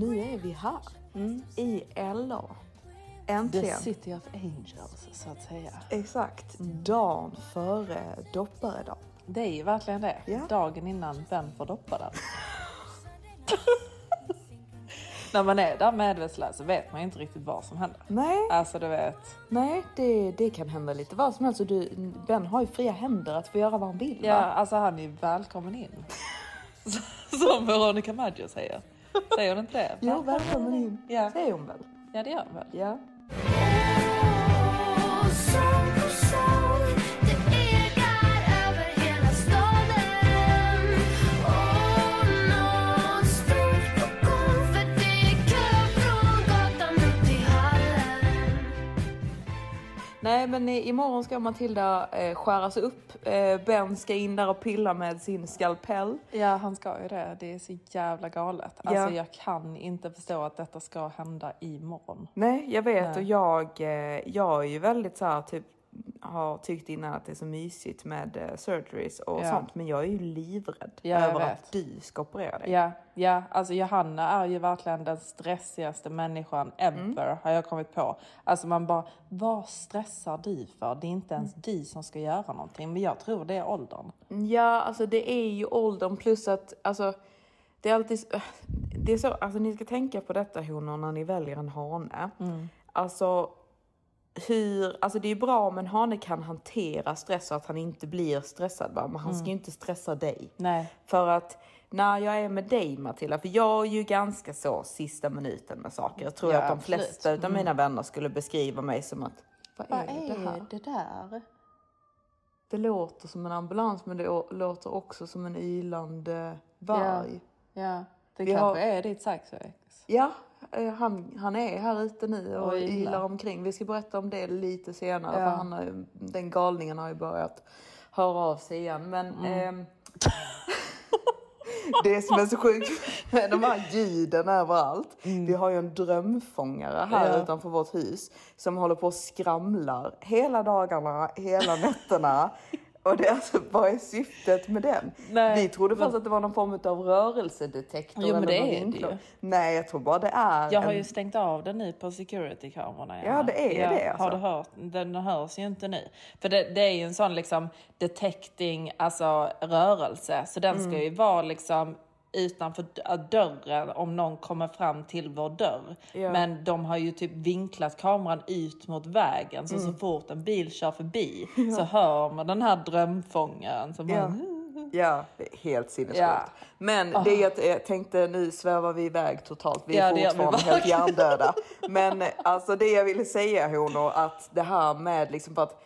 Nu är vi här i LA. Äntligen. The City of Angels så att säga. Exakt. Dagen före dopparedag. Det är ju verkligen det. Ja. Dagen innan vem får doppa den. När man är där medvetslös så vet man ju inte riktigt vad som händer. Nej, Alltså du vet. nej det, det kan hända lite vad som helst. Du, Ben har ju fria händer att få göra vad han vill. Ja, va? alltså han är välkommen in. Som Veronica Maggio säger. Säger hon inte det? Jo, välkommen in. Ja. Säger hon väl? Ja det gör hon väl. Ja. Nej, men imorgon ska Matilda eh, skäras upp. Eh, ben ska in där och pilla med sin skalpell. Ja han ska ju det. Det är så jävla galet. Alltså Ja. jag kan inte förstå att detta ska hända imorgon. Nej, jag vet Nej. och jag, eh, jag är ju väldigt så här typ har tyckt innan att det är så mysigt med eh, surgeries och Ja. sånt. Men jag är ju livrädd Ja, över vet. att du ska operera dig. Ja, ja, alltså Johanna är ju verkligen den stressigaste människan ever har jag kommit på. Alltså man bara, vad stressar du för? Det är inte ens du som ska göra någonting. Men jag tror det är åldern. Ja, alltså det är ju åldern plus att alltså det är alltid så- det är så, alltså ni ska tänka på detta honor när ni väljer en hane. Alltså hur, alltså det är bra om en hane kan hantera stress så att han inte blir stressad va? men han ska ju inte stressa dig. Nej. För att när jag är med dig Matilda, för jag är ju ganska så sista minuten med saker. Jag tror Ja, att de absolut. flesta av mina vänner skulle beskriva mig som att vad är, Vad det här? är det där? Det låter som en ambulans men det å- låter också som en ylande varg. Ja, det Vi kanske har- är ditt saxoex. Ja, han, han är här ute nu och Och ylar omkring. Vi ska berätta om det lite senare Ja. för han har, den galningen har ju börjat höra av sig igen. Men Mm. ehm, det som är så sjukt med de här ljuden överallt. Vi har ju en drömfångare här Mm. Ja. utanför vårt hus som håller på och skramlar hela dagarna, hela nätterna. Och det är alltså, vad är syftet med den? Nej, Vi trodde men- först att det var någon form av rörelsedetektor. Jo, men det är det ju. Nej, jag tror bara det är Jag har en... ju stängt av den nu på security-kamerorna. Ja, det är det, alltså. Har du hört? Den hörs ju inte nu. För det, det är ju en sån liksom detecting, alltså rörelse. Så den Mm. ska ju vara liksom utanför d- dörren om någon kommer fram till vår dörr. Ja. Men de har ju typ vinklat kameran ut mot vägen. Så Mm. så fort en bil kör förbi så hör man den här drömfångaren som Ja. bara... Ja, det helt sinnessjukt. Ja. Men det är att jag tänkte nu svävar vi iväg totalt. Vi är Ja, det fortfarande helt hjärndöda. Men alltså det jag ville säga honor att det här med liksom att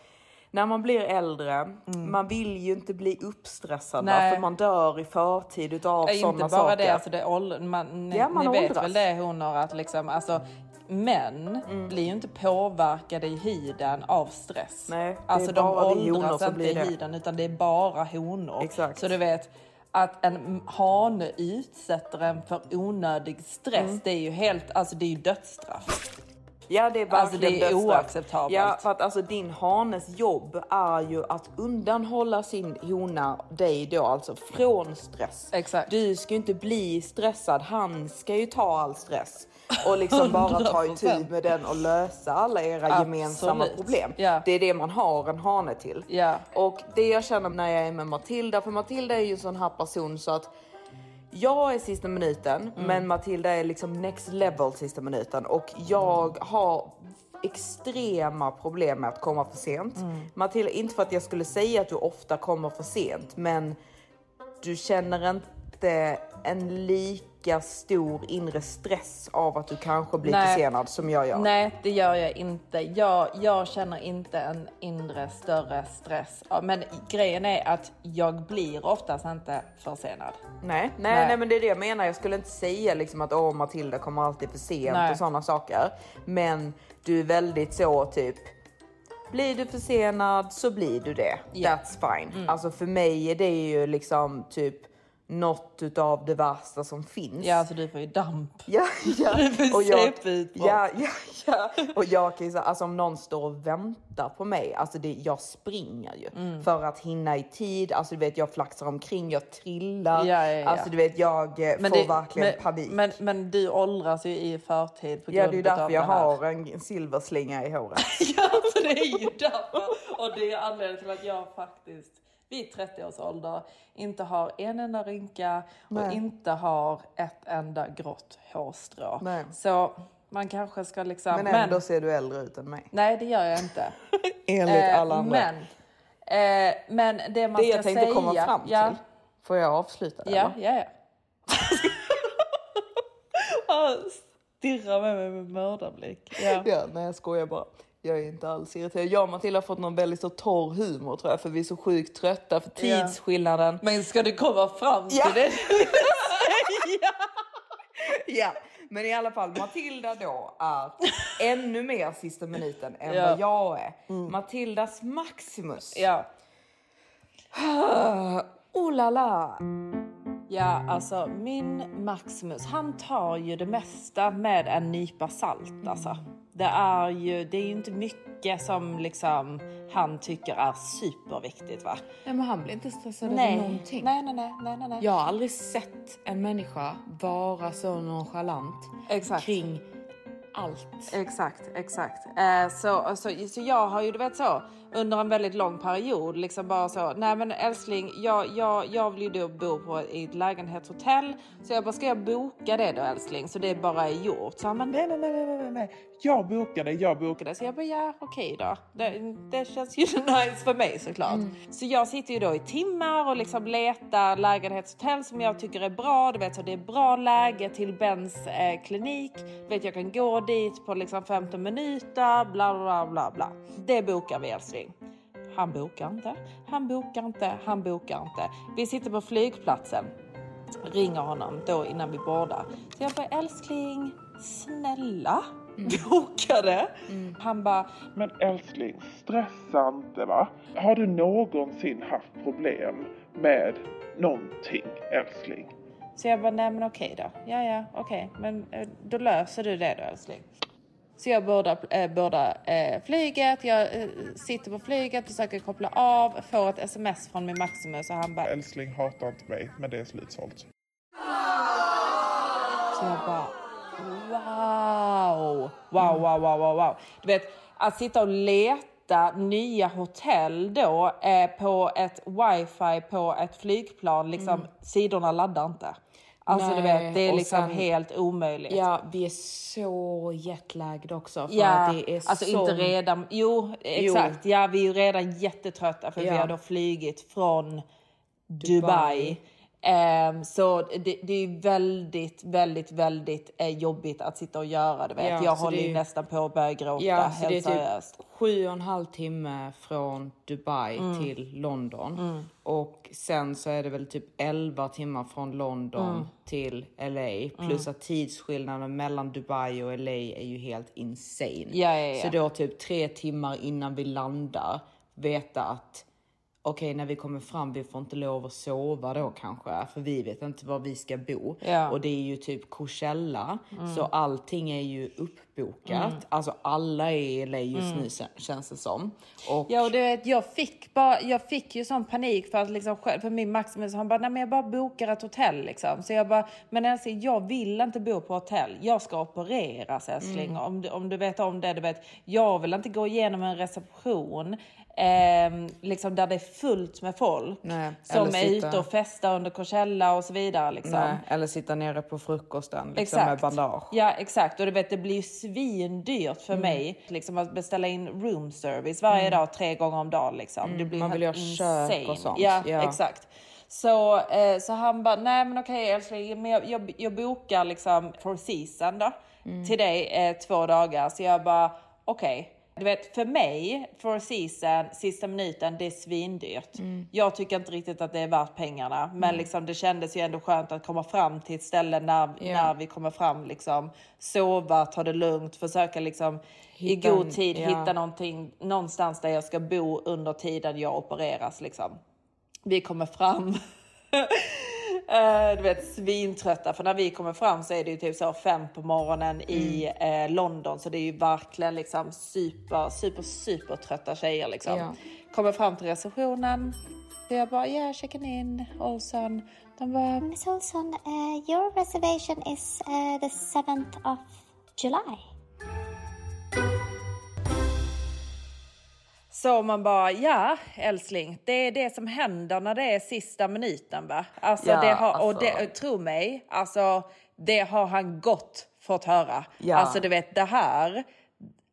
när man blir äldre, man vill ju inte bli uppstressad? Mm. För man dör i förtid utav sådana inte bara saker. det, alltså det ålder, man, ni, Ja, man ni vet väl det honor att liksom, alltså män Mm. blir ju inte påverkade i huden av stress. Nej, alltså de åldras inte i huden utan det är bara honor. Exakt. Så du vet att en hane utsätter en för onödig stress, Mm. det är ju helt, alltså det är ju dödsstraff. Ja, det är Alltså, det är verkligen dödsstraff. oacceptabelt. Ja, för att alltså din hanes jobb är ju att undanhålla sin hona, dig då alltså, från stress. Exakt. Du ska ju inte bli stressad, han ska ju ta all stress. Och liksom bara ta itu 100%. med den och lösa alla era gemensamma Absolut. problem. Ja. Det är det man har en hane till. Ja. Och det jag känner när jag är med Matilda, för Matilda är ju en sån här person så att jag är sista minuten, Mm. men Matilda är liksom next level sista minuten och jag har extrema problem med att komma för sent. Mm. Matilda, inte för att jag skulle säga att du ofta kommer för sent, men du känner inte en lika stor inre stress av att du kanske blir Nej. försenad som jag gör. Nej, det gör jag inte. Jag, jag känner inte en inre större stress. Men grejen är att jag blir oftast inte försenad. Nej, nej, Nej. nej, men det är det jag menar. Jag skulle inte säga liksom att åh, Matilda kommer alltid för sent Nej. och sådana saker. Men du är väldigt så typ. Blir du försenad så blir du det. Mm. That's fine. Alltså för mig är det ju liksom typ något utav det värsta som finns. Ja, alltså du får ju damp. Ja, ja. Du får Och jag, ja, ja, ja. Och jag kan ju säga, alltså om någon står och väntar på mig, alltså det, jag springer ju Mm. för att hinna i tid. Alltså du vet, jag flaxar omkring, jag trillar. Ja, ja, ja. Alltså du vet, jag eh, får det- verkligen men, panik. Men, men du åldras ju i förtid på grund ja, det är därför av jag det har en silverslinga i håret. Ja, alltså det är ju därför. Och det är anledningen till att jag faktiskt vid 30 års ålder inte har en enda rynka och Nej. inte har ett enda grått hårstrå. Nej. Så man kanske ska liksom... Men ändå ser du äldre ut än mig. Nej, det gör jag inte. Enligt Eh, alla andra. Men, eh, men det man det ska jag tänkte säga... komma fram till. Ja, Får jag avsluta det? ja, ja. ja. Stirrar med mig med mördarblick. Ja. Ja, nej jag skojar bara. Jag är inte alls irriterad. Jag och Matilda har fått någon väldigt så torr humor tror jag för vi är så sjukt trötta för Ja. tidsskillnaden. Men ska du komma fram till Ja. det? Ja, men i alla fall Matilda då är ännu mer sista minuten än Ja. vad jag är. Matildas Maximus. ja. Oh la la. Ja, alltså min Maximus, han tar ju det mesta med en nypa salt alltså. Det är ju, det är ju inte mycket som liksom han tycker är superviktigt va? Nej men han blir inte stressad över någonting. nej, nej, nej, nej, nej. Jag har aldrig sett en människa vara så nonchalant Exakt. kring allt. Exakt, exakt. Eh, så, så, så jag har ju du vet så under en väldigt lång period liksom bara så. Nej men älskling, jag, jag, jag vill ju då bo på ett lägenhetshotell så jag bara ska jag boka det då älskling så det bara är gjort. Så han nej, nej, nej, nej, nej, nej. Jag bokade, jag bokade. Så jag bara ja, okej då. Det, det känns ju nice för mig såklart. Så jag sitter ju då i timmar och liksom letar lägenhetshotell som jag tycker är bra. Du vet så det är bra läge till Bens eh, klinik. Du vet jag kan gå dit på liksom 15 minuter, bla bla bla bla. Det bokar vi älskling. Han bokar inte, han bokar inte, han bokar inte. Vi sitter på flygplatsen ringer honom då innan vi bordar. Så jag bara älskling, snälla boka det. Han bara Men älskling, stressa inte va? Har du någonsin haft problem med någonting älskling? Så jag bara, nej men okej då. Ja, ja, okej. Men eh, då löser du det då älskling. Så jag bordar, eh, bordar eh, flyget, jag eh, sitter på flyget, försöker koppla av, får ett sms från min Maximus och han bara, Älskling, hata inte mig, men det är slutsålt. så jag bara, wow, wow, wow, wow, wow, wow. Du vet, att sitta och leta nya hotell då eh, på ett wifi på ett flygplan, liksom sidorna laddar inte. Alltså du Nej, vet, det är liksom sen- helt omöjligt. Ja, vi är så jetlagged också. För Ja, att det är alltså sån- inte redan. Jo, exakt. Ja, vi är ju redan jättetrötta för vi Ja. har då flygit från Dubai. Ehm, så det, det är väldigt, väldigt, väldigt eh, jobbigt att sitta och göra. Du vet. Ja, jag håller det ju nästan på att börja gråta. Ja, helt det är seriöst. typ sju och en halv timme från Dubai Mm. till London. Och sen så är det väl typ 11 timmar från London Mm. till LA. Plus att tidsskillnaden mellan Dubai och LA är ju helt insane. Ja, ja, ja. Så då typ tre timmar innan vi landar veta att okej när vi kommer fram, vi får inte lov att sova då kanske, för vi vet inte var vi ska bo. Ja. Och det är ju typ Coachella, så allting är ju uppbokat. Alltså alla är i LA just nu kän- känns det som. Och, Ja, och du vet, jag fick, bara, jag fick ju sån panik för att liksom för min Maximus, han bara, nej men jag bara bokar ett hotell liksom. Så jag bara, men älskling, jag vill inte bo på hotell. Jag ska opereras älskling. Mm. Om, du, om du vet om det, du vet. Jag vill inte gå igenom en reception ehm, liksom där det är fullt med folk. Nej, som är sitta- ute och festar under Coachella och så vidare liksom. nej, eller sitta nere på frukosten liksom, med bandage. Ja exakt och du vet det blir ju svindyrt för mig liksom att beställa in room service varje dag tre gånger om dagen liksom. Det blir Man vill ju ha kök och sånt. Ja, Ja. exakt. Så, eh, så han bara, nej men okej älskling, men jag, jag, jag bokar liksom for season då Mm. till dig eh, två dagar. Så jag bara, okej. Du vet, för mig, for season, sista minuten, det är svindyrt. Mm. Jag tycker inte riktigt att det är värt pengarna. Men liksom, det kändes ju ändå skönt att komma fram till ett ställe när, Ja. när vi kommer fram. Liksom, sova, ta det lugnt, försöka liksom, Hitta i god tid ja. hitta någonting, någonstans där jag ska bo under tiden jag opereras. Liksom. Vi kommer fram. Eh, du vet svintrötta för när vi kommer fram så är det ju typ så fem på morgonen i Mm. eh, London så det är ju verkligen liksom super super super trötta tjejer liksom. Ja. Kommer fram till receptionen. Så jag bara ja, yeah, checking in, Olsson. De bara Miss Olson, uh, your reservation is uh, the 7th of July. Så man bara, ja älskling, det är det som händer när det är sista minuten va? Alltså, Ja, det har, och alltså. det, tro mig, alltså det har han gott fått höra. Ja. Alltså du vet det här,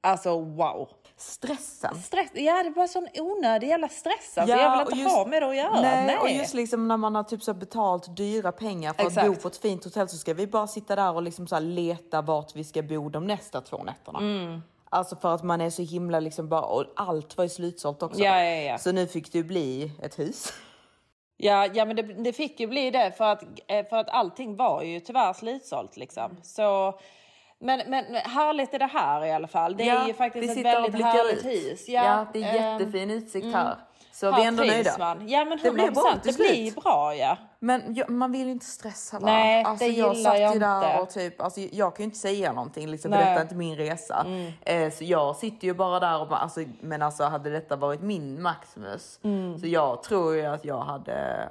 alltså wow. Stressen. Stress, ja det var sån onödig jävla stress alltså. jag vill och inte just- ha med det att göra. Nej, Nej. och just liksom när man har typ så betalt dyra pengar för Exakt. att bo på ett fint hotell så ska vi bara sitta där och liksom så leta vart vi ska bo de nästa två nätterna. Mm. Alltså för att man är så himla liksom bara, och allt var ju slutsålt också. Ja, ja, ja. Så nu fick det ju bli ett hus. Ja, ja men det, det fick ju bli det för att, eh, för att allting var ju tyvärr slutsålt liksom. Så, men, men härligt är det här i alla fall. Det är ju faktiskt ett väldigt härligt ut. hus. Ja, det är ehm, jättefin utsikt här. Så här vi är ändå nöjda. Man. Ja men 100%, Det blir bra det blir bra ja. Men jag, man vill ju inte stressa va? Nej, alltså, det jag gillar jag ju där inte. och typ, alltså, jag kan ju inte säga någonting liksom, Nej. Mm. detta är inte min resa. Eh, så jag sitter ju bara där och bara, alltså, men alltså hade detta varit min Maximus Mm. så jag tror ju att jag hade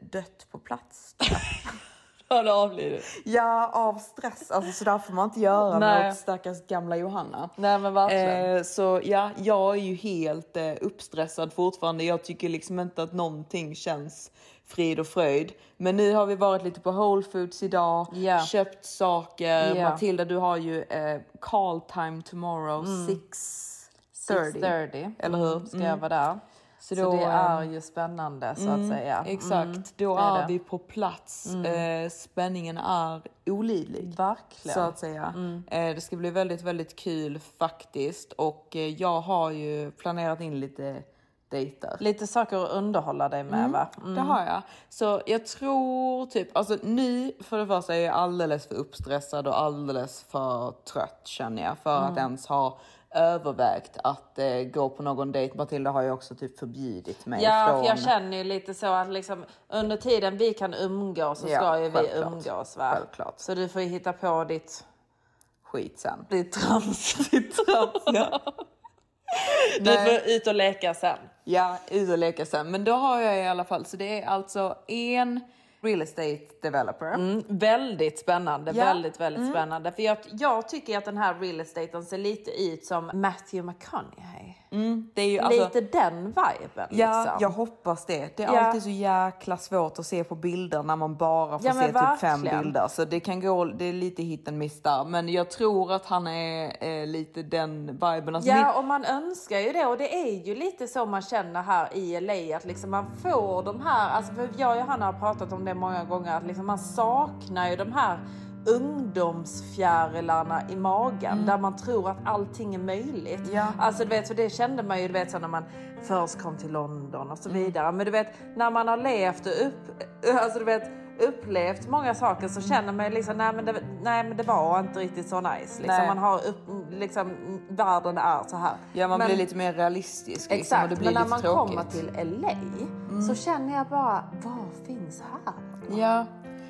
dött på plats. Hör av dig. ja, av stress. Alltså så där får man inte göra Nej. mot stackars gamla Johanna. Nej men verkligen. Eh, så ja, jag är ju helt eh, uppstressad fortfarande. Jag tycker liksom inte att någonting känns frid och fröjd. Men nu har vi varit lite på Whole Foods idag, Ja. köpt saker. Ja. Matilda, du har ju eh, call time tomorrow, 6.30. 6.30. Eller hur? Mm, ska jag vara där. Så, då, det är ehm, ju spännande så att säga. Exakt, Mm, då det är är, vi på plats. Eh, spänningen är olidlig. Verkligen. Så att säga. Eh, det ska bli väldigt, väldigt kul faktiskt. Och eh, jag har ju planerat in lite dejter. Lite saker att underhålla dig med va? Det har jag. Så jag tror typ, alltså nu för det första är jag alldeles för uppstressad och alldeles för trött känner jag för att ens ha övervägt att eh, gå på någon dejt. Matilda har ju också typ förbjudit mig Ja, från... för jag känner ju lite så att liksom, under tiden vi kan umgås så Ja, ska ju vi umgås. Va? Självklart. Så du får ju hitta på ditt, Skit sen. ditt trams. ja. Du får ut och leka sen. Ja, ut och leka sen. Men då har jag i alla fall, så det är alltså en real estate developer. Mm, väldigt spännande, Ja. väldigt, väldigt spännande. För jag, jag tycker att den här real estaten ser lite ut som Matthew McConaughey. Mm, det är ju alltså, lite den viben Ja, liksom. jag hoppas det. Det är Ja. alltid så jäkla svårt att se på bilder när man bara får Ja, se men typ fem verkligen. bilder. Så det kan gå, det är lite hit and miss där. Men jag tror att han är eh, lite den viben. Alltså Ja, mitt- och man önskar ju det och det är ju lite så man känner här i LA att liksom man får de här, alltså för jag och Johanna har pratat om det många gånger, att liksom man saknar ju de här ungdomsfjärilarna i magen där man tror att allting är möjligt. Mm. Ja. Alltså du vet, för det kände man ju du vet så när man först kom till London och så Mm. vidare. Men du vet när man har levt och upp, alltså du vet upplevt många saker så känner man ju liksom nej men det, nej, men det var inte riktigt så nice. Liksom. Man har upp, liksom världen är så här. Ja, man Men- blir lite mer realistisk. Liksom, Exakt, och det blir men när man tråkigt. kommer till LA så känner jag bara, vad finns här? Ja,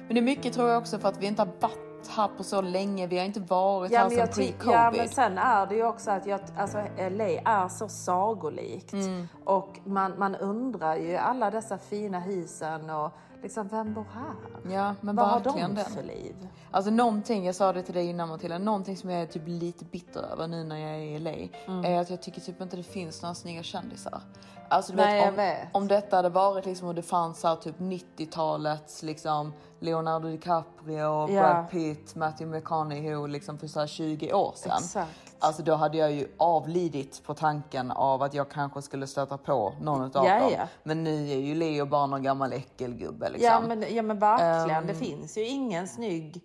men det är mycket tror jag också för att vi inte har varit här på så länge. Vi har inte varit Ja här sedan pre-covid. ja men sen är det ju också att jag, alltså, LA är så sagolikt. Mm. Och man, man undrar ju alla dessa fina husen och liksom vem bor här? Ja, men Vad har de den. för liv? Alltså någonting, jag sa det till dig innan Matilda, någonting som jag är typ lite bitter över nu när jag är i LA Mm. är att jag tycker typ inte det finns några snygga kändisar. Alltså du Nej, vet, om, vet. om detta hade varit liksom och det fanns här, typ 90-talets liksom Leonardo DiCaprio, Ja. Brad Pitt, Matthew McConaughey liksom för så här 20 år sedan. Exakt. Alltså då hade jag ju avlidit på tanken av att jag kanske skulle stöta på någon utav Ja, dem. ja. Men nu är ju Leo bara någon gammal äckelgubbe liksom. Ja men, ja men verkligen, Ehm. det finns ju ingen snygg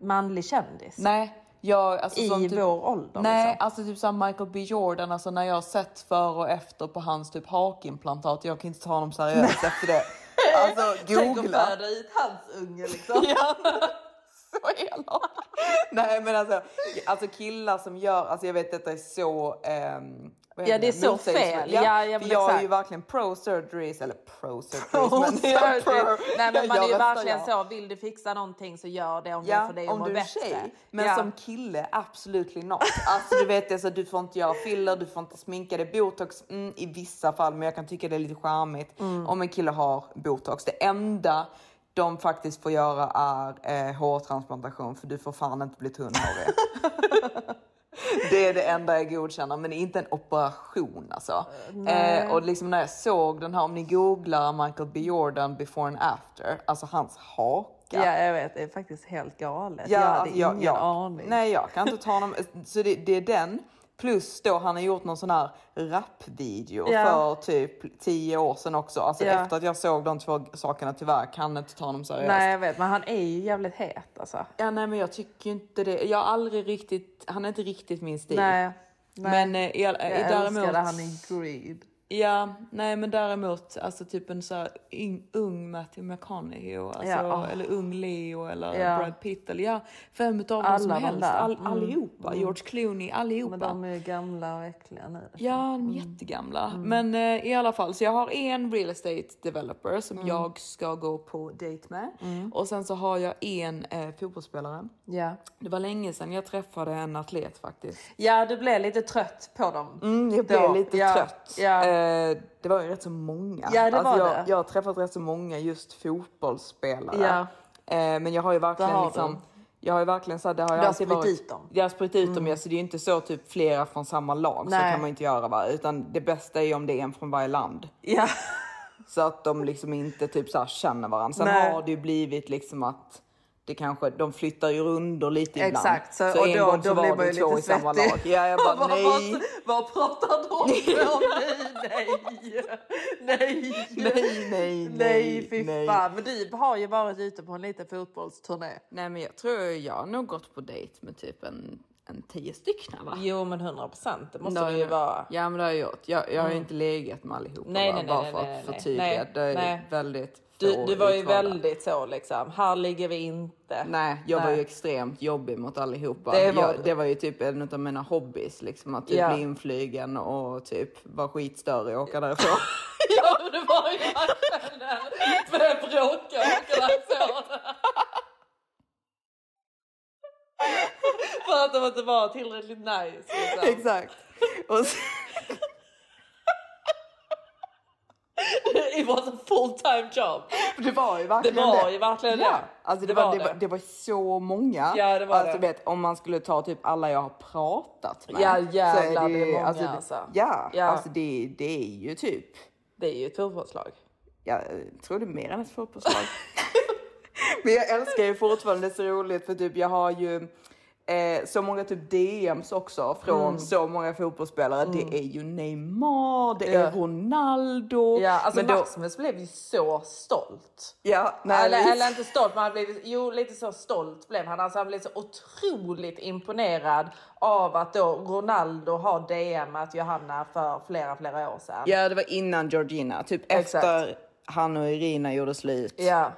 manlig kändis Nej, jag, alltså, i typ, vår ålder. Nej, liksom. alltså typ som Michael B Jordan, alltså när jag har sett före och efter på hans typ hakimplantat, jag kan inte ta honom seriöst efter det. Alltså Tänk att googla. föda ut hans unge liksom. Ja, så elak. Nej men alltså, alltså killar som gör, alltså jag vet detta är så ehm, Ja, det är så fel. Ja, ja, för jag är exakt. ju verkligen pro surgeries, eller pro surgeries. Pro men- surgery. pro- Nej men man jag är ju verkligen ja. så, vill du fixa någonting så gör det om det Ja, får dig att om du är bättre. tjej. Men ja. som kille, absolutely not. Alltså du vet det så du får inte göra filler, du får inte sminka dig. Botox mm, i vissa fall, men jag kan tycka det är lite charmigt Mm. om en kille har botox. Det enda de faktiskt får göra är eh, hårtransplantation för du får fan inte bli tunnhårig. Det är det enda jag godkänner, men inte en operation alltså. Eh, och liksom när jag såg den här, om ni googlar Michael B Jordan before and after, alltså hans haka. Ja jag vet, det är faktiskt helt galet. Ja, jag hade alltså, jag, ingen jag, aning. Nej, jag kan inte ta honom. Så det, det är den. Plus då han har gjort någon sån här rapvideo Ja. för typ tio år sedan också. Alltså Ja. efter att jag såg de två sakerna tyvärr kan jag inte ta honom seriöst. Nej jag vet, men han är ju jävligt het alltså. Ja, nej men jag tycker inte det. Jag har aldrig riktigt, han är inte riktigt min stil. Nej. nej. Men eh, jag eh, däremot. älskade han i Greed. Ja, nej men däremot alltså typ en så här ung Matthew McConaughey alltså, Ja, åh. eller ung Leo eller Ja. Brad Pitt eller ja, vem utav dem Alla som helst. där. All, Mm. allihopa, George Clooney, allihopa. Men de är ju gamla och äckliga nu. Ja, de är jättegamla. Men eh, i alla fall, så jag har en real estate developer som jag ska gå på dejt med. Och sen så har jag en eh, fotbollsspelare. Ja. Det var länge sedan jag träffade en atlet faktiskt. ja, du blev lite trött på dem. Mm, jag blev lite ja, trött. ja. Eh, det var ju rätt så många. Ja, det var jag, det. jag har träffat rätt så många just fotbollsspelare. Ja. Eh, men jag har ju verkligen har liksom, jag har ju verkligen så här, det har, ju Du har alltid spridit varit, ut dem. Mm. Jag har spridit ut dem, ja, så det är ju inte så typ flera från samma lag. Så Nej. kan man inte göra va. Utan det bästa är ju om det är en från varje land. Ja. Så att de liksom inte typ så här känner varandra. Sen Nej. har det ju blivit liksom att det kanske, de flyttar ju rundor lite ibland. Exakt, så- och en då- gång så då blir var man det ju två lite i samma svettig. lag. Ja, jag bara vad, nej. Vad, vad pratar de om? Nej, nej, Nej, nej, nej, fy nej. fan. Men du har ju varit ute på en liten fotbollsturné. Nej men jag tror jag har nog gått på dejt med typ en, en tio stycken va? Jo, men 100 procent. Det måste det ju vara. Ja men det har jag gjort. Jag, jag har ju inte legat med allihopa Nej, nej, nej, bara nej, för att förtydliga. Det är nej. väldigt Du, du var ju utvalda. väldigt så liksom. Här ligger vi inte. Nej, jag var Nej. ju extremt jobbig mot allihopa. Det var jag, det var ju typ en av mina hobbys, liksom att typ Ja. bli inflygen och typ vara skitstörig och åka därifrån. Ja, det var ju verkligen det. Började bråka och åka därifrån. För att de inte var tillräckligt nice. Liksom. Exakt. Och så, It was a full time job. det var ju Det verkligen var ju verkligen Ja, det. alltså det, Det var, var det, var, det. det var så många. Ja, det var alltså, det. Vet, om man skulle ta typ alla jag har pratat med. Ja, jävlar, det är många, alltså, det- alltså. Ja, Ja. alltså det, det är ju typ, Det är ju ett fotbollslag. jag tror det är mer än ett fotbollslag. Men jag älskar ju fortfarande, det är så roligt för typ jag har ju eh, så många typ DMs också från Mm. så många fotbollsspelare. Det är ju Neymar, det är. Ronaldo. Ja, alltså men då- Maximus blev ju så stolt. Ja, nej, eller, eller inte stolt, men han blev, jo lite så stolt blev han. Alltså han blev så otroligt imponerad av att då Ronaldo har DMat Johanna för flera, flera år sedan. Ja, det var innan Georgina. Typ Exakt. efter han och Irina gjorde slut. Ja.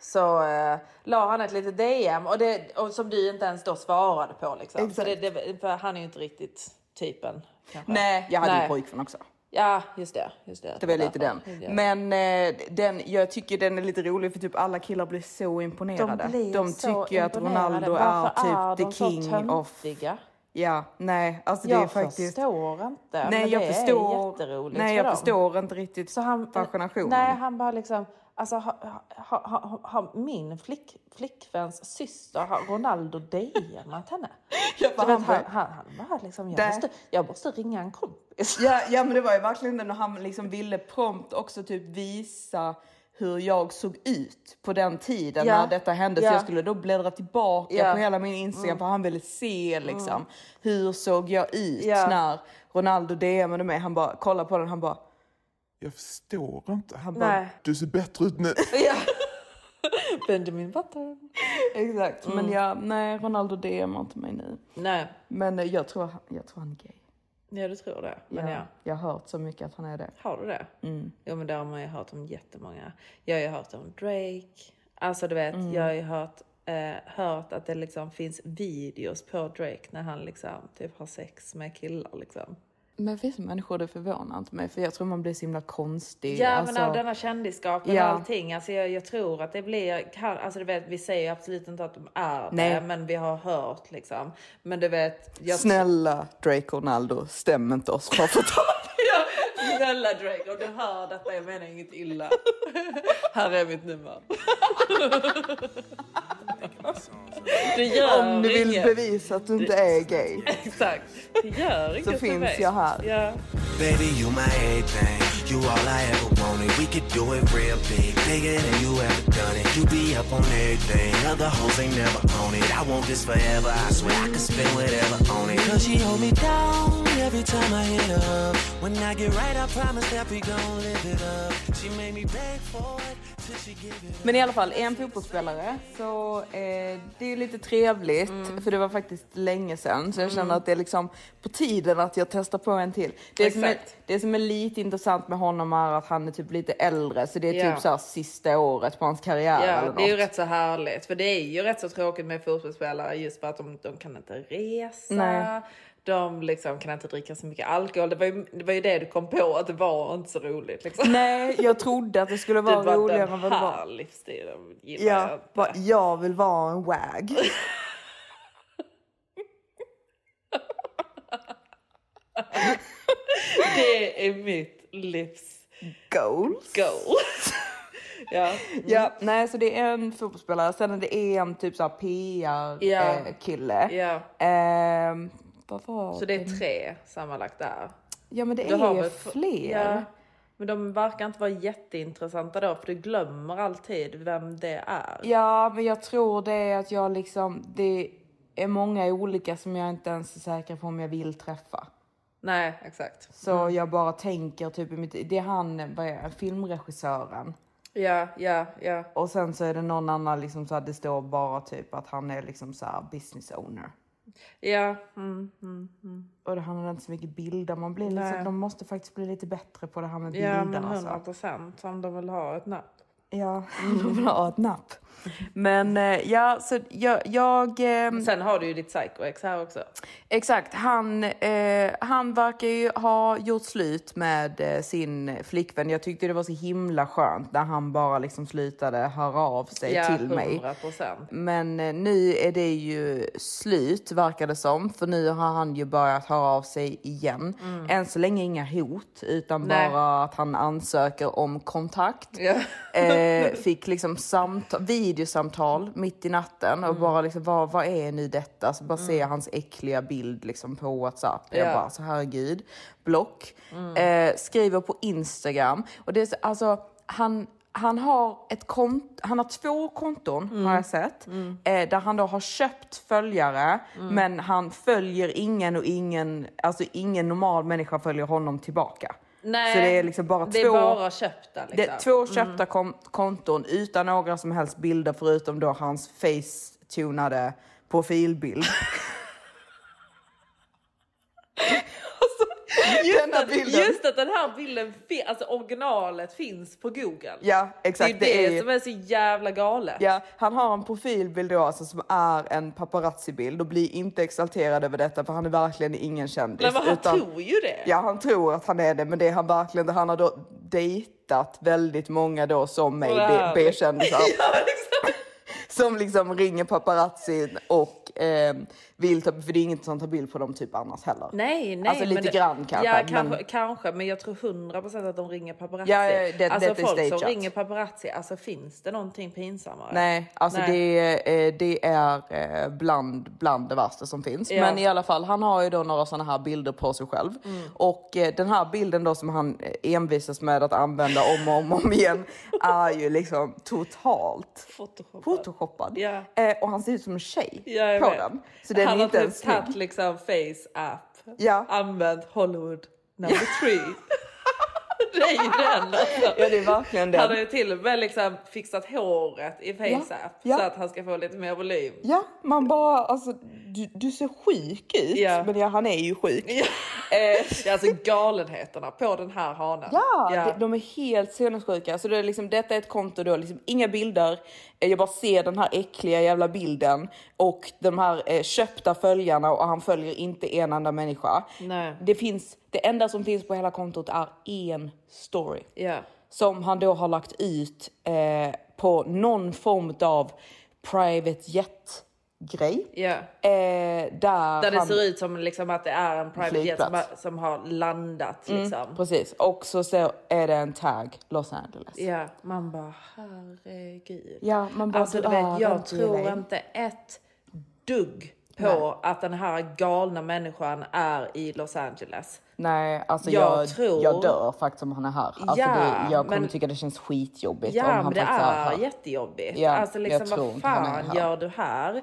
Så eh, la han ett litet DM och, det, och som du inte ens då svarade på. Liksom. Så det, det, för han är ju inte riktigt typen. Kanske. Nej, jag hade ju Nej. pojkvän också. Ja, just det. Just det. Det var lite den. Därför. Men eh, den, jag tycker den är lite rolig för typ alla killar blir så imponerade. blir så tycker att imponerade. Ronaldo är typ de the så king of... Ja, nej, alltså det Jag är faktiskt... förstår inte. Nej, jag förstår, är jätteroligt nej, jag dem. förstår inte riktigt Så han, fascinationen. Nej, han bara liksom... Alltså, har ha, ha, ha, min flick, flickväns syster, har Ronaldo DMat henne? Ja, han vet, han, han, han bara liksom, jag måste, jag måste ringa en kompis. Ja, ja men det var ju verkligen det han liksom ville prompt också typ visa hur jag såg ut på den tiden Ja. när detta hände. Så Ja. jag skulle då bläddra tillbaka. Mm. på hela min Instagram för han ville se liksom hur såg jag ut när Ronaldo DMade mig. Han bara kolla på den, han bara, Jag förstår inte. han bara Nej. Du ser bättre ut nu. Ja. Benjamin Button. exakt. Mm. Men ja, nej Ronaldo DMar inte mig nu. Nej, Men eh, jag tror, jag tror han är gay. ja du tror det. Men ja. Jag har hört så mycket att han är det. Har du det? Mm. Jo men det har man ju hört om jättemånga. Jag har ju hört om Drake. Alltså du vet, Mm. jag har ju hört, eh, hört att det liksom finns videos på Drake när han liksom typ har sex med killar liksom. Men vissa människor det förvånar inte mig för jag tror man blir så himla konstig. Ja alltså, men av denna kändisskapen Ja. och allting. Alltså jag, jag tror att det blir, alltså du vet vi säger absolut inte att de är Nej. det. Men vi har hört liksom. Men du vet. Jag, Snälla Drake och Ronaldo, stäm inte oss för. Ja, snälla Drake om du hör detta, jag menar inget illa. Här är mitt nummer. Du gör Om du vill inget. bevisa att du inte är gay. Exakt. Det gör inget för finns mig. jag här. Ja. Baby, you my everything. You all I ever wanted. We could do it real big, bigger than you ever done it. You be up on everything. Other hoes ain't never on it. I want this forever. I swear I could spend whatever on it. Cause she hold me down every time I hit up. When I get right, I promise that we gon' live it up. She made me beg for it till she give it Men i alla fall, är en fotbollsspelare så eh, det är lite trevligt för det var faktiskt länge sedan så jag känner att det är liksom på tiden att jag testar på en till. Det som, är, det som är lite intressant med honom är att han är typ lite äldre så det är Ja. typ så här sista året på hans karriär eller Ja, något. det är ju rätt så härligt. För det är ju rätt så tråkigt med fotbollsspelare just för att de, de kan inte resa. Nej. De liksom kan inte dricka så mycket alkohol. Det var, ju, det var ju det du kom på att det var inte så roligt. Liksom. Nej, jag trodde att det skulle Det vara var roligare än vad det var. livsstilen gillar jag Ja, inte. bara, jag vill vara en wag. Det är mitt livs Goals. goal. ja. Ja, nej så det är en fotbollsspelare, sen är det en typ såhär PR Ja. eh, vad var Så det är tre sammanlagt där. Ja men det Du har är väl- fler. Ja. Men de verkar inte vara jätteintressanta då för du glömmer alltid vem det är. Ja, men jag tror det är att jag liksom, det är många olika som jag inte ens är säker på om jag vill träffa. Nej, exakt. Så jag bara tänker typ det är han, vad är filmregissören. Ja, ja, ja. Och sen så är det någon annan liksom så att det står bara typ att han är liksom så business owner. Ja, mm, mm, mm. Och det handlar inte så mycket bilder, man blir liksom, de måste faktiskt bli lite bättre på det här med bilder ja men alltså. 100 procent om de vill ha ett napp. Ja, de vill ha ett napp. Men eh, ja, så jag, jag ehm, Sen har du ju ditt psycho-ex här också. Exakt, han, eh, han verkar ju ha gjort slut med eh, sin flickvän. Jag tyckte det var så himla skönt när han bara liksom slutade höra av sig Ja, till mig. 100 procent. Men eh, nu är det ju slut verkar det som. För nu har han ju börjat höra av sig igen. Än så länge inga hot utan Mm. Nej. bara att han ansöker om kontakt. Ja. Eh, fick liksom samtal, videosamtal mitt i natten Mm. och bara liksom vad, vad är nu detta? Så bara ser jag hans äckliga bild liksom på Whatsapp. Jag Ja. Mm. bara så herregud. Block. Eh, skriver på Instagram. Och det är så, alltså han han har, ett kont han har två konton Mm. har jag sett. Eh, där han då har köpt följare Mm. men han följer ingen och ingen, alltså ingen normal människa följer honom tillbaka. Nej, Så det är liksom bara det två... är bara köpta liksom. Det två köpta kom- konton utan några som helst bilder förutom då hans face-tunade profilbild. alltså, den här bilden. just att den här bilden, alltså originalet finns på google. Ja, exakt. Det är det, är ju- som är så jävla galet. Ja, han har en profilbild då alltså, som är en paparazzi-bild och blir inte exalterad över detta för han är verkligen ingen kändis. Nej, men han utan- tror ju det. Ja, han tror att han är det, men det är han verkligen. Han har då dejtat väldigt många då som mig. B-kändisar. Ja, liksom. som liksom ringer paparazzin och eh, vill ta, för det är inget som tar bild på dem typ annars heller. Nej, nej. Alltså men lite det- grann kanske, Ja, kanske, men- kanske. Men jag tror 100% att de ringer paparazzi. Ja, ja, det- alltså det folk som ringer paparazzi, alltså finns det någonting pinsammare? Nej, alltså Nej. Det, eh, det är eh, bland, bland det värsta som finns. Ja. Men i alla fall, han har ju då några sådana här bilder på sig själv. Mm. Och eh, den här bilden då som han envisas med att använda om och om, om igen är ju liksom totalt Photoshopat. photoshoppad. Ja. Och han ser ut som en tjej på vet. den. Så den Han har inte typ tagit liksom face app. Ja. Använt Hollywood number three. det är ju den alltså. Ja, det är verkligen Han har den. ju till och med liksom fixat håret i face Ja, app ja. så att han ska få lite mer volym. Ja, man bara alltså du, du ser sjuk ut. Ja. Men ja, han är ju sjuk. Ja. Eh, alltså galenheterna på den här hanen. Ja, De, de är helt sinnessjuka. Så det är liksom, detta är ett konto då, liksom inga bilder. Eh, Jag bara ser den här äckliga jävla bilden och de här eh, köpta följarna och han följer inte en enda människa. Nej. Det finns, det enda som finns på hela kontot är en story Ja. som han då har lagt ut eh, på någon form av private jet grej. Ja. Eh, där Där det han, ser ut som liksom att det är en private jet som, som har landat. Liksom. Precis, och så, så är det en tag Los Angeles. Ja, man bara herregud. Ja, man bara, alltså, du du vet, jag tror inte ett dugg på Nej. att den här galna människan är i Los Angeles. Nej, alltså Jag jag, tror- jag dör faktiskt om han är här. Alltså Ja, det, jag kommer men- tycka det känns skitjobbigt om Ja, han men det är är här. jättejobbigt. Ja, alltså jag liksom, tror vad fan gör du här?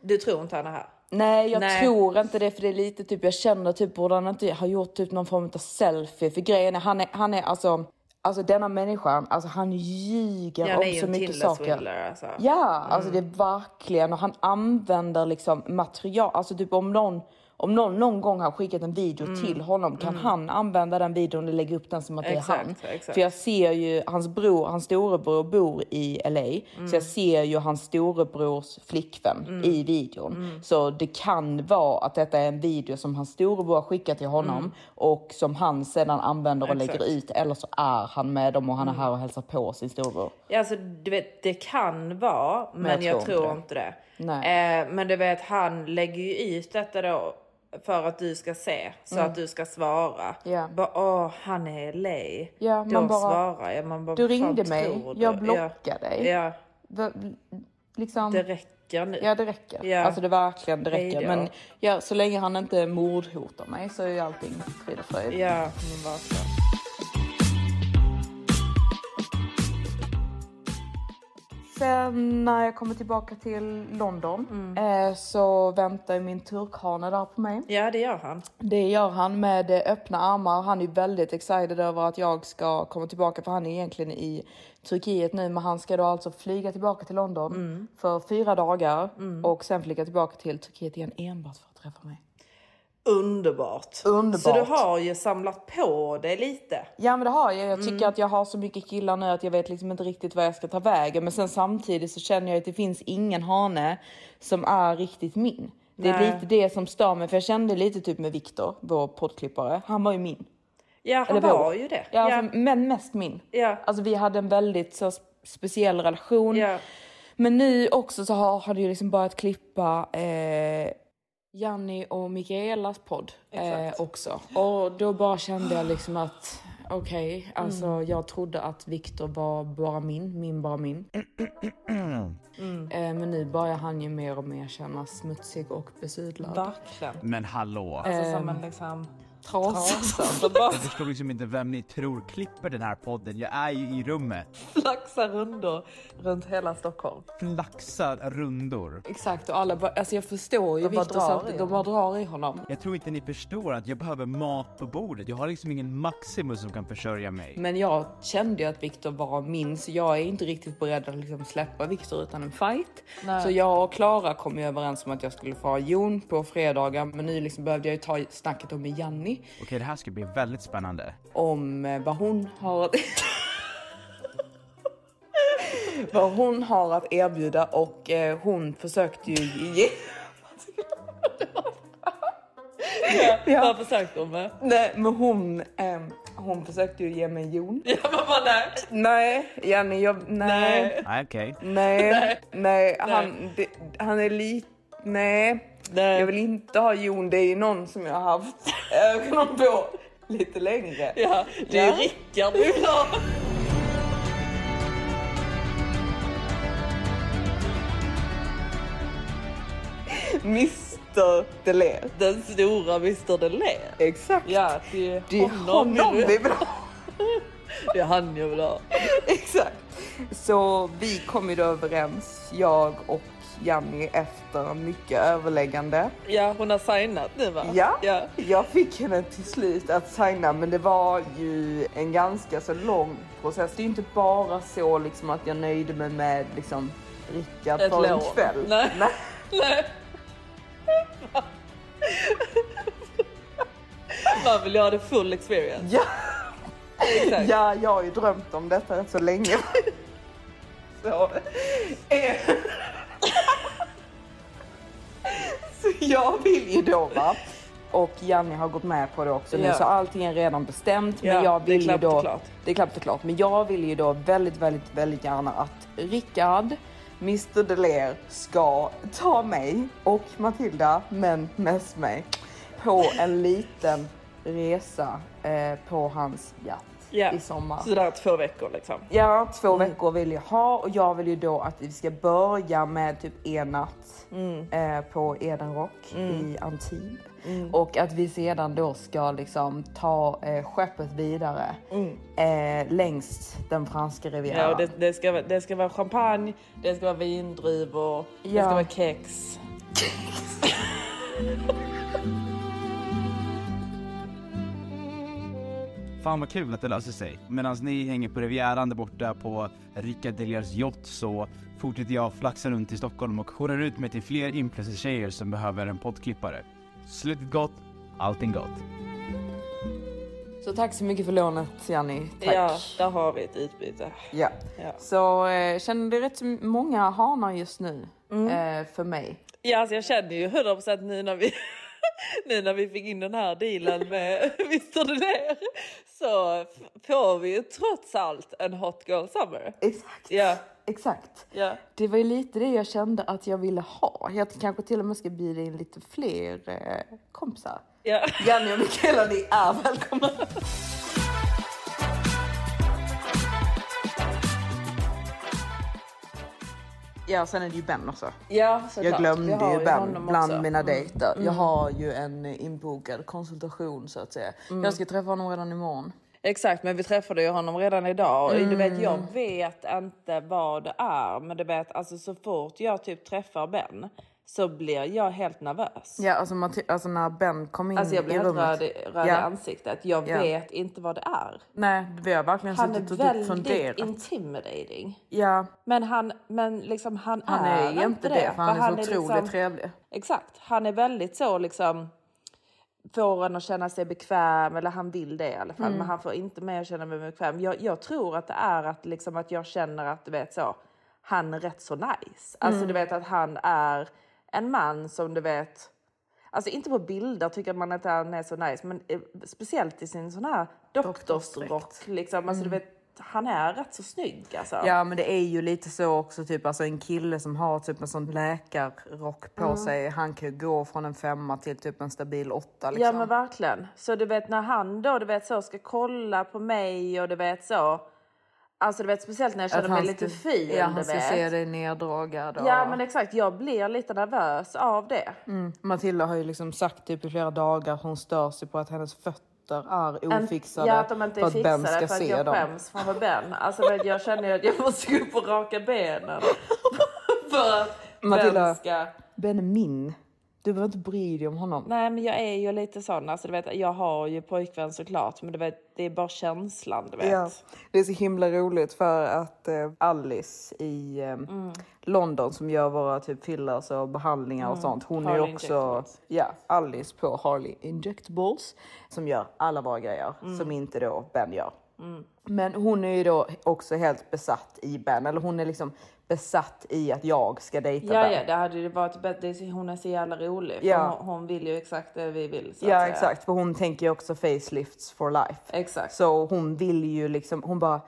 Du tror inte han är här? Nej, jag Nej. tror inte det för det är lite typ, jag känner typ borde han inte ha gjort typ någon form av selfie för grejen är han är, han är alltså, alltså denna människan, alltså han ljuger Ja, om så mycket saker. Tinder-swindler alltså. Ja, alltså det är verkligen och han använder liksom material, alltså typ om någon om någon någon gång har skickat en video Mm. till honom kan han använda den videon och lägga upp den som att det är han. exakt. För jag ser ju hans bror, hans storebror bor i LA Mm. så jag ser ju hans storebrors flickvän i videon. Mm. Så det kan vara att detta är en video som hans storebror har skickat till honom och som han sedan använder och Mm. Exakt. Mm. lägger ut eller så är han med dem och han är här och hälsar på sin storebror. Ja, alltså, du vet, det kan vara, men, jag, tror inte det. Nej. Eh, men du vet, han lägger ju ut detta då för att du ska se, så att du ska svara. Ja. Bara, åh, han är LA. Ja, då man bara, svarar jag. Man bara, Du "Vad ringde mig, du?" jag blockade ja. dig. Ja, Liksom, det räcker nu. Ja det räcker. Ja. Alltså det verkligen det räcker. Hejdå. Men ja, så länge han inte mordhotar mig så är allting frid och fröjd. Ja, men bara Sen när jag kommer tillbaka till London Mm. eh, så väntar min turkhane där på mig. Ja, det gör han. Det gör han med öppna armar. Han är väldigt excited över att jag ska komma tillbaka för han är egentligen i Turkiet nu men han ska då alltså flyga tillbaka till London Mm. för fyra dagar och sen flyga tillbaka till Turkiet igen enbart för att träffa mig. Underbart. Underbart. Så du har ju samlat på dig lite. Ja men det har jag. Jag tycker Mm. att jag har så mycket killar nu att jag vet liksom inte riktigt vad jag ska ta vägen. Men sen samtidigt så känner jag att det finns ingen hane som är riktigt min. Det är Nej. lite det som stör mig. För jag kände lite typ med Viktor, vår poddklippare. Han var ju min. Ja, han Eller vår. var ju det. Ja, Alltså, men mest min. Ja. Alltså vi hade en väldigt så, speciell relation. Ja. Men nu också så har, det ju liksom börjat klippa eh, Janni och Mikaelas podd eh, också. Och då bara kände jag liksom att okej, alltså Mm. jag trodde att Viktor var bara min, min bara min. Mm. Eh, men nu börjar han ju mer och mer kännas smutsig och besudlad. Verkligen. Men hallå. Alltså som en liksom... Trasa. Trasa som bara Jag förstår liksom inte vem ni tror klipper den här podden. Jag är ju i rummet. flaxar rundor runt hela Stockholm. Flaxa rundor. Exakt och alla bara, alltså jag förstår ju Viktor samtidigt, i de bara drar i honom. Jag tror inte ni förstår att jag behöver mat på bordet. Jag har liksom ingen Maximus som kan försörja mig. Men jag kände ju att Viktor var min så jag är inte riktigt beredd att liksom släppa Viktor utan en fight. Nej. Så jag och Klara kom ju överens om att jag skulle få ha Jon på fredagar men nu liksom behövde jag ju ta snacket om med Janni. Okej, det här ska bli väldigt spännande. om eh, vad hon har vad hon har att erbjuda och eh, hon försökte ju ge... ja. Vad försökte hon med? Nej, men hon, ehm, hon försökte ju ge mig jon. Ja, men vad nej. Nej, Jenny, jag, nej, Nej, okej. nej, nej, han, det, han är lite, nej. Nej. Jag vill inte ha jon, det är någon som jag har haft ögonen på lite längre. Ja, det är Ja. Rickard du vill ha. Mr Delair. Den stora Mr Delair. Exakt. Ja, det är Det honom, honom vi vill ha. Det är han jag vill ha. Exakt. Så vi kom ju då överens, jag och Janni efter mycket överläggande. Ja, hon har signat nu va? Ja, ja. jag fick henne till slut att signa men det var ju en ganska så lång process. Det är inte bara så liksom att jag nöjde mig med liksom Rickard Ett för en kväll. Nej. Nej. Nej. Man vill ju ha det full experience. Ja. Exakt. ja, jag har ju drömt om detta rätt så länge. så, eh. Så jag vill ju då va. Och Janni har gått med på det också nu Ja. så allting är redan bestämt. Men Ja, jag det är vill ju klappt och då, klart. Det är klart och klart. Men jag vill ju då väldigt, väldigt, väldigt gärna att Rickard, Mr Delair ska ta mig och Matilda, men mest mig, på en liten resa eh, på hans yacht Ja. i sommar. Så där två veckor liksom. Ja, två veckor vill jag ha och jag vill ju då att vi ska börja med typ en natt eh, på Edenrock i Antibes. Och att vi sedan då ska liksom ta eh, skeppet vidare eh, längs den franska rivieran. Ja, och det, det, ska, det ska vara champagne, det ska vara vindruvor, det Ja. ska vara kex. Fan vad kul att det löser sig. Medan ni hänger på Rivieran där borta på Rickard Deliers yacht så fortsätter jag flaxa runt i Stockholm och jourar ut mig till fler influencer-tjejer som behöver en poddklippare. Slutet gott, allting gott. Så tack så mycket för lånet Janni. Tack. Ja, där har vi ett utbyte. Ja. Ja. Så eh, känner det rätt många hanar just nu Mm. eh, för mig. Ja, alltså jag känner ju 100% nu när vi nu när vi fick in den här dealen med Mr Delair så får vi ju trots allt en hot girl summer. Exakt. Ja, Exakt. ja. Det var ju lite det jag kände att jag ville ha. Jag kanske till och med ska bjuda in lite fler eh, kompisar. ja. Janni och Mikaela, ni är välkomna. Ja, sen är det ju Ben också. Ja, såklart. Jag glömde ju Ben bland också. mina Mm. dejter. Jag har ju en inbokad konsultation så att säga. Mm. Jag ska träffa honom redan imorgon. Exakt, men vi träffade ju honom redan idag. Och Du Mm. vet, jag vet inte vad det är, men du vet, alltså så fort jag typ träffar Ben så blir jag helt nervös. Ja, alltså, Matti- alltså när Ben kom in Alltså jag blir i rummet. röd, i- röd i Ja. ansiktet. Jag Ja. vet inte vad det är. Nej, vi har verkligen Han är suttit och typ väldigt funderat. intimidating. Ja, Men han, men liksom han, han är ju inte det, för han är så otroligt liksom- trevlig. Exakt, han är väldigt så liksom får en att känna sig bekväm, eller han vill det i alla fall, Mm. men han får inte mig att känna mig bekväm. Jag, jag tror att det är att, liksom, att jag känner att du vet så, han är rätt så nice. Alltså Mm. du vet att han är en man som du vet, alltså inte på bilder tycker man att han är så nice, men eh, speciellt i sin sån här doktorsrock. Liksom. Alltså, du vet, han är rätt så snygg alltså. Mm. Ja men det är ju lite så också typ alltså en kille som har typ en sån läkarrock på Mm. sig. Han kan ju gå från en femma till typ en stabil åtta liksom. Ja men verkligen. Så du vet när han då du vet så ska kolla på mig och du vet så. Alltså du vet speciellt när jag känner mig lite ful. Ja han ska vet. se dig neddragad. Och... Ja men exakt, jag blir lite nervös av det. mm. Matilda har ju liksom sagt typ i flera dagar att hon stör sig på att hennes fötter är En- ofixade. Ja att de inte för är Ben fixade ska för att jag dem. skäms framför Ben. Alltså vet, jag känner ju att jag måste gå upp och raka benen. för att Matilda- Ben ska... Ben är min Du behöver inte bry dig om honom. Nej men jag är ju lite sån, alltså du vet jag har ju pojkvän såklart men du vet det är bara känslan du vet. Ja, det är så himla roligt för att eh, Alice i eh, Mm. London som gör våra typ fillers och behandlingar och sånt. Hon är Harley också, Injectables. ja, Alice på Harley Injectables som gör alla våra grejer Mm. som inte då Ben gör. Men hon är ju då också helt besatt i Ben, eller hon är liksom besatt i att jag ska dejta Ja, Ben. ja, det hade ju varit bättre. Hon är så jävla rolig. För Ja. hon, hon vill ju exakt det vi vill. Ja exakt, för hon tänker ju också facelifts for life. Exakt. Så hon vill ju liksom, hon bara,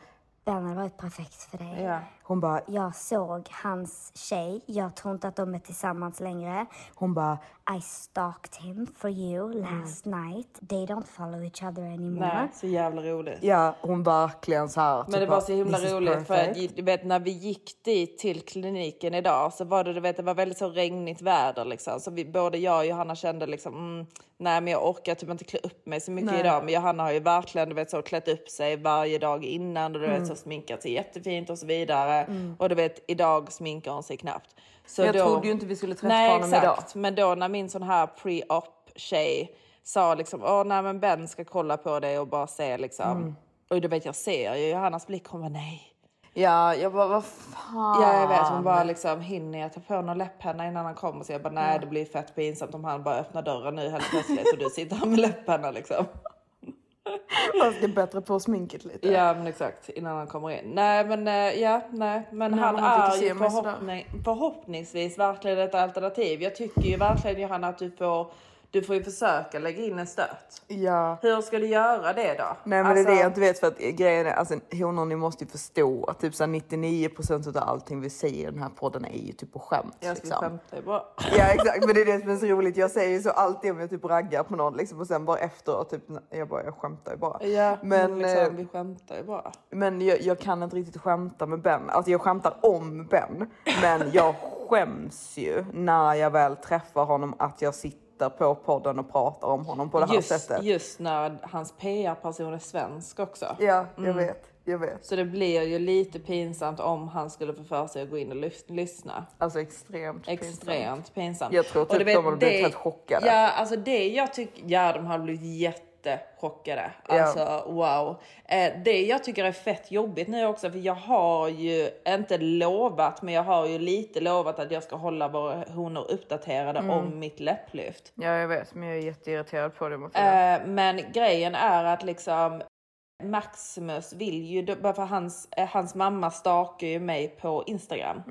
Ben har varit perfekt för dig. Ja. Hon bara, Jag såg hans tjej. Jag tror inte att de är tillsammans längre. hon bara, I stalked him for you last night. They don't follow each other anymore. Nej, så jävla roligt. ja hon verkligen så här. typ Men det var så himla "This is roligt för perfect." du vet när vi gick dit till kliniken idag så var det, du vet, det var väldigt så regnigt väder liksom. Så vi, både jag och Johanna kände liksom, mm, nej men jag orkar typ inte klä upp mig så mycket Nej. idag. Men Johanna har ju verkligen du vet så klätt upp sig varje dag innan och du Mm. vet så sminkat sig jättefint och så vidare. Och du vet idag sminkar hon sig knappt. Så Jag trodde ju inte vi skulle träffa nej, honom exakt. idag. Men då när min sån här pre-op tjej sa liksom, åh nej men Ben ska kolla på dig och bara se liksom. Mm. Och du vet jag ser ju Johannas blick, hon bara nej. Ja, jag bara vad fan. Ja jag vet, hon bara liksom hinner jag ta på någon läpppenna innan han kommer? Så jag bara nej det blir fett pinsamt om han bara öppnar dörren nu helt plötsligt och du sitter här med läppenna liksom. Jag ska bättre på sminket lite. Ja men exakt innan han kommer in. Nej men eh, ja nej men Nej, han, han är ju förhoppning, förhoppningsvis verkligen ett alternativ. Jag tycker ju verkligen Johanna att du får du får ju försöka lägga in en stöt. Ja. Hur ska du göra det då? Nej men det är det Alltså- jag inte vet för att grejen är, alltså honor ni måste ju förstå att typ så här 99% av allting vi säger i den här podden är ju typ på skämt. Jag ska liksom. skämta ju bara. Ja exakt men det är det som är så roligt. Jag säger ju så alltid om jag typ raggar på någon liksom och sen bara efteråt typ jag bara jag skämtar ju bara. Ja men, Men, liksom, eh, vi skämtar ju bara. Men jag, jag kan inte riktigt skämta med Ben. Alltså jag skämtar om Ben. Men jag skäms ju när jag väl träffar honom att jag sitter på podden och pratar om honom på det här Just, sättet. just när hans PR-person är svensk också. Ja, jag Mm. vet. Jag vet. Så det blir ju lite pinsamt om han skulle få för sig att gå in och lys- lyssna. Alltså extremt pinsamt. Extremt pinsamt. Jag tror Och typ du vet, de hade blivit helt chockade. Ja, alltså det jag tycker, ja de har blivit jättechockade. Ja. Alltså wow. Eh, det jag tycker är fett jobbigt nu också, för jag har ju inte lovat, men jag har ju lite lovat att jag ska hålla våra honor uppdaterade Mm. om mitt läpplyft. Ja, jag vet. Men jag är jätteirriterad på det. Matilda. Eh, men grejen är att liksom Maximus vill ju, för hans, eh, hans mamma stakar ju mig på Instagram.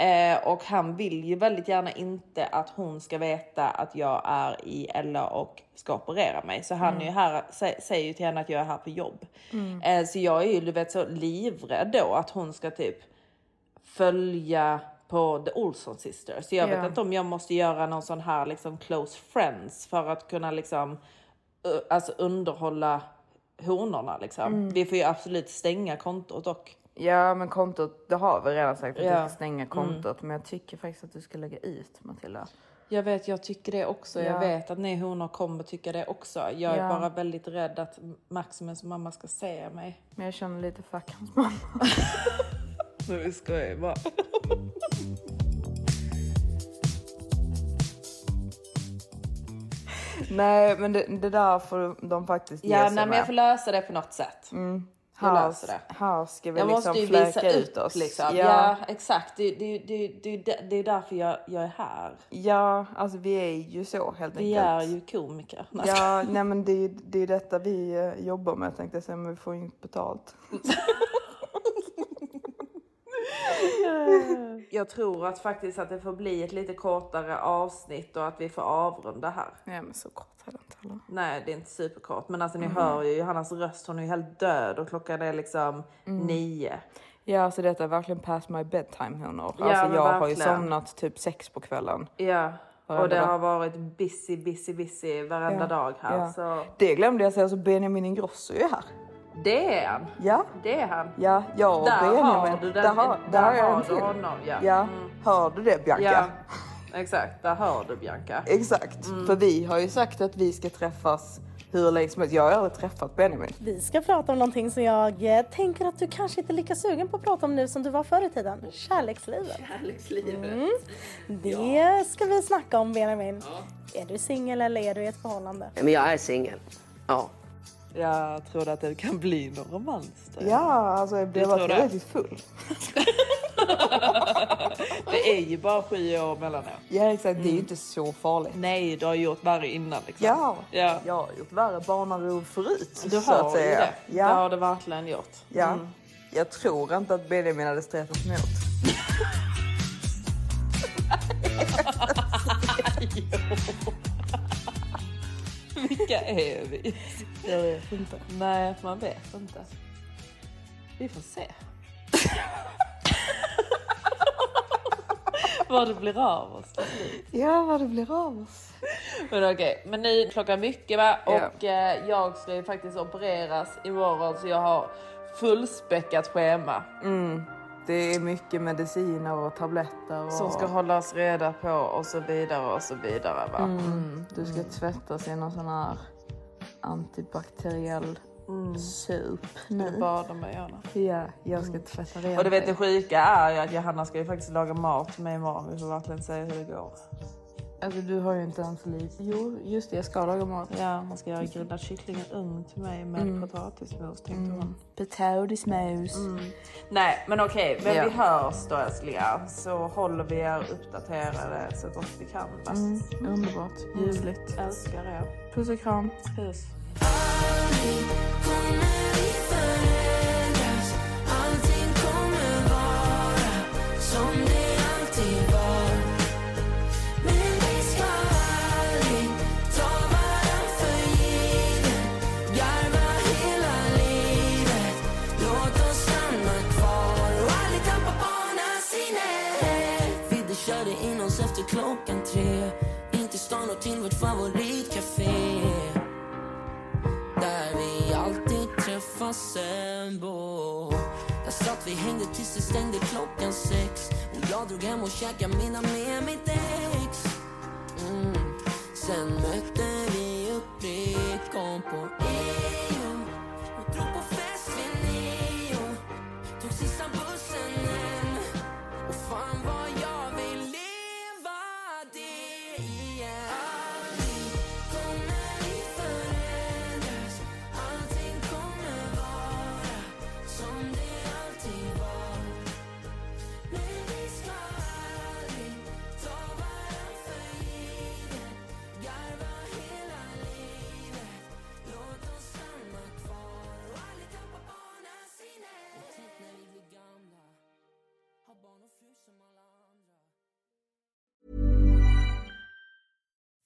Eh, och han vill ju väldigt gärna inte att hon ska veta att jag är i Ella och ska operera mig. Så han är ju här, sä, säger ju till henne att jag är här på jobb. Eh, så jag är ju du vet, så livrädd då att hon ska typ följa på The Olson Sisters. Så jag Ja. vet inte om jag måste göra någon sån här liksom close friends för att kunna liksom uh, alltså underhålla honorna liksom. Vi får ju absolut stänga kontot dock. Ja, men kontot, det har vi redan sagt att Ja. vi ska stänga kontot. Men jag tycker faktiskt att du ska lägga ut Matilda. Jag vet, jag tycker det också. Ja. Jag vet att ni honor kommer tycka det också. Jag är Ja. bara väldigt rädd att Maximus mamma ska se mig. Men jag känner lite fuck hans mamma. Nu ska jag bara. Nej, men det, det där får de faktiskt ge Ja, nej, men jag får lösa det på något sätt. Jag här, löser det. här ska vi Jag liksom måste ju visa ut oss. liksom. Ja, Ja, exakt. Det, det, det, det, det är därför jag, jag är här. ja, alltså vi är ju så helt Vi är enkelt. ju komiker. Ja, nej men det är det är detta vi eh, jobbar med tänkte jag säga, men vi får ju inte betalt. Jag tror att faktiskt att det får bli ett lite kortare avsnitt och att vi får avrunda här. Nej men så kort är det inte heller. Nej, det är inte superkort, men alltså ni Mm. hör ju Johannas röst. Hon är ju helt död och klockan är liksom Mm. nio. Ja, alltså detta är verkligen past my bedtime honor. Ja, alltså jag har ju verkligen. somnat typ sex på kvällen. Ja, och det dag. har varit busy, busy, busy varenda Ja, dag här. ja. Så Det glömde jag säga, så Benjamin Ingrosso är ju här. Det är han. Ja, Det är han. ja, jag och Där Benjamin. har du den. Där har, där har jag en till. du honom. Ja. Ja, Mm. hör du det Bianca? ja, exakt. Där hör du Bianca. Exakt, Mm. för vi har ju sagt att vi ska träffas hur länge som helst. Jag har aldrig träffat Benjamin. Vi ska prata om någonting som jag eh, tänker att du kanske inte är lika sugen på att prata om nu som du var förr i tiden. Kärlekslivet. Kärlekslivet. Mm. Det ska vi snacka om Benjamin. Är du singel eller är du i ett förhållande? Men jag är singel. Ja. Jag tror att det kan bli någon romans där. Ja, alltså jag det? tillräckligt full. Det är ju bara sju år mellan er. Ja exakt, det är ju inte så farligt. Nej, du har gjort värre innan liksom. Ja, Ja. jag har gjort värre barnarov förut. Du har ju det. Det Ja, har du verkligen gjort. ja. Mm. Jag tror inte att Benjamin hade stretat emot. Vilka är vi? Jag vet inte. Nej, man vet inte. Vi får se. Vad det blir av oss till slut. Ja, vad det blir av oss. Men okej, men nu klockan mycket va? Och eh, jag ska ju faktiskt opereras imorgon så jag har fullspäckat schema. Mm. Det är mycket mediciner och tabletter. Och... Som ska hållas reda på och så vidare och så vidare va. Mm. Du ska tvättas i någon sån här antibakteriell sup Du nu. badar mig gärna. Ja, jag ska tvätta rent Och du vet det sjuka är ju att Johanna ska ju faktiskt laga mat mig imorgon. Vi får verkligen se hur det går. Alltså du har ju inte ens lite... Jo, just det, jag ska laga mat. Ja, hon ska göra grillad kyckling i ugn till mig med Mm. potatismos tänkte hon. Potatismos. Nej men okej, men Ja. vi hörs då älsklingar. Så håller vi er uppdaterade så gott vi kan. Mm, underbart. Ljuvligt. Älskar er. Puss och kram. Puss. Klockan tre. In till stan och till vårt favoritcafé. Där vi alltid träffas sen på Där satt vi hängde tills det stängde klockan sex. Och jag drog hem och käkade middag med mitt ex. Mm. Sen mötte vi upp, det kom på EO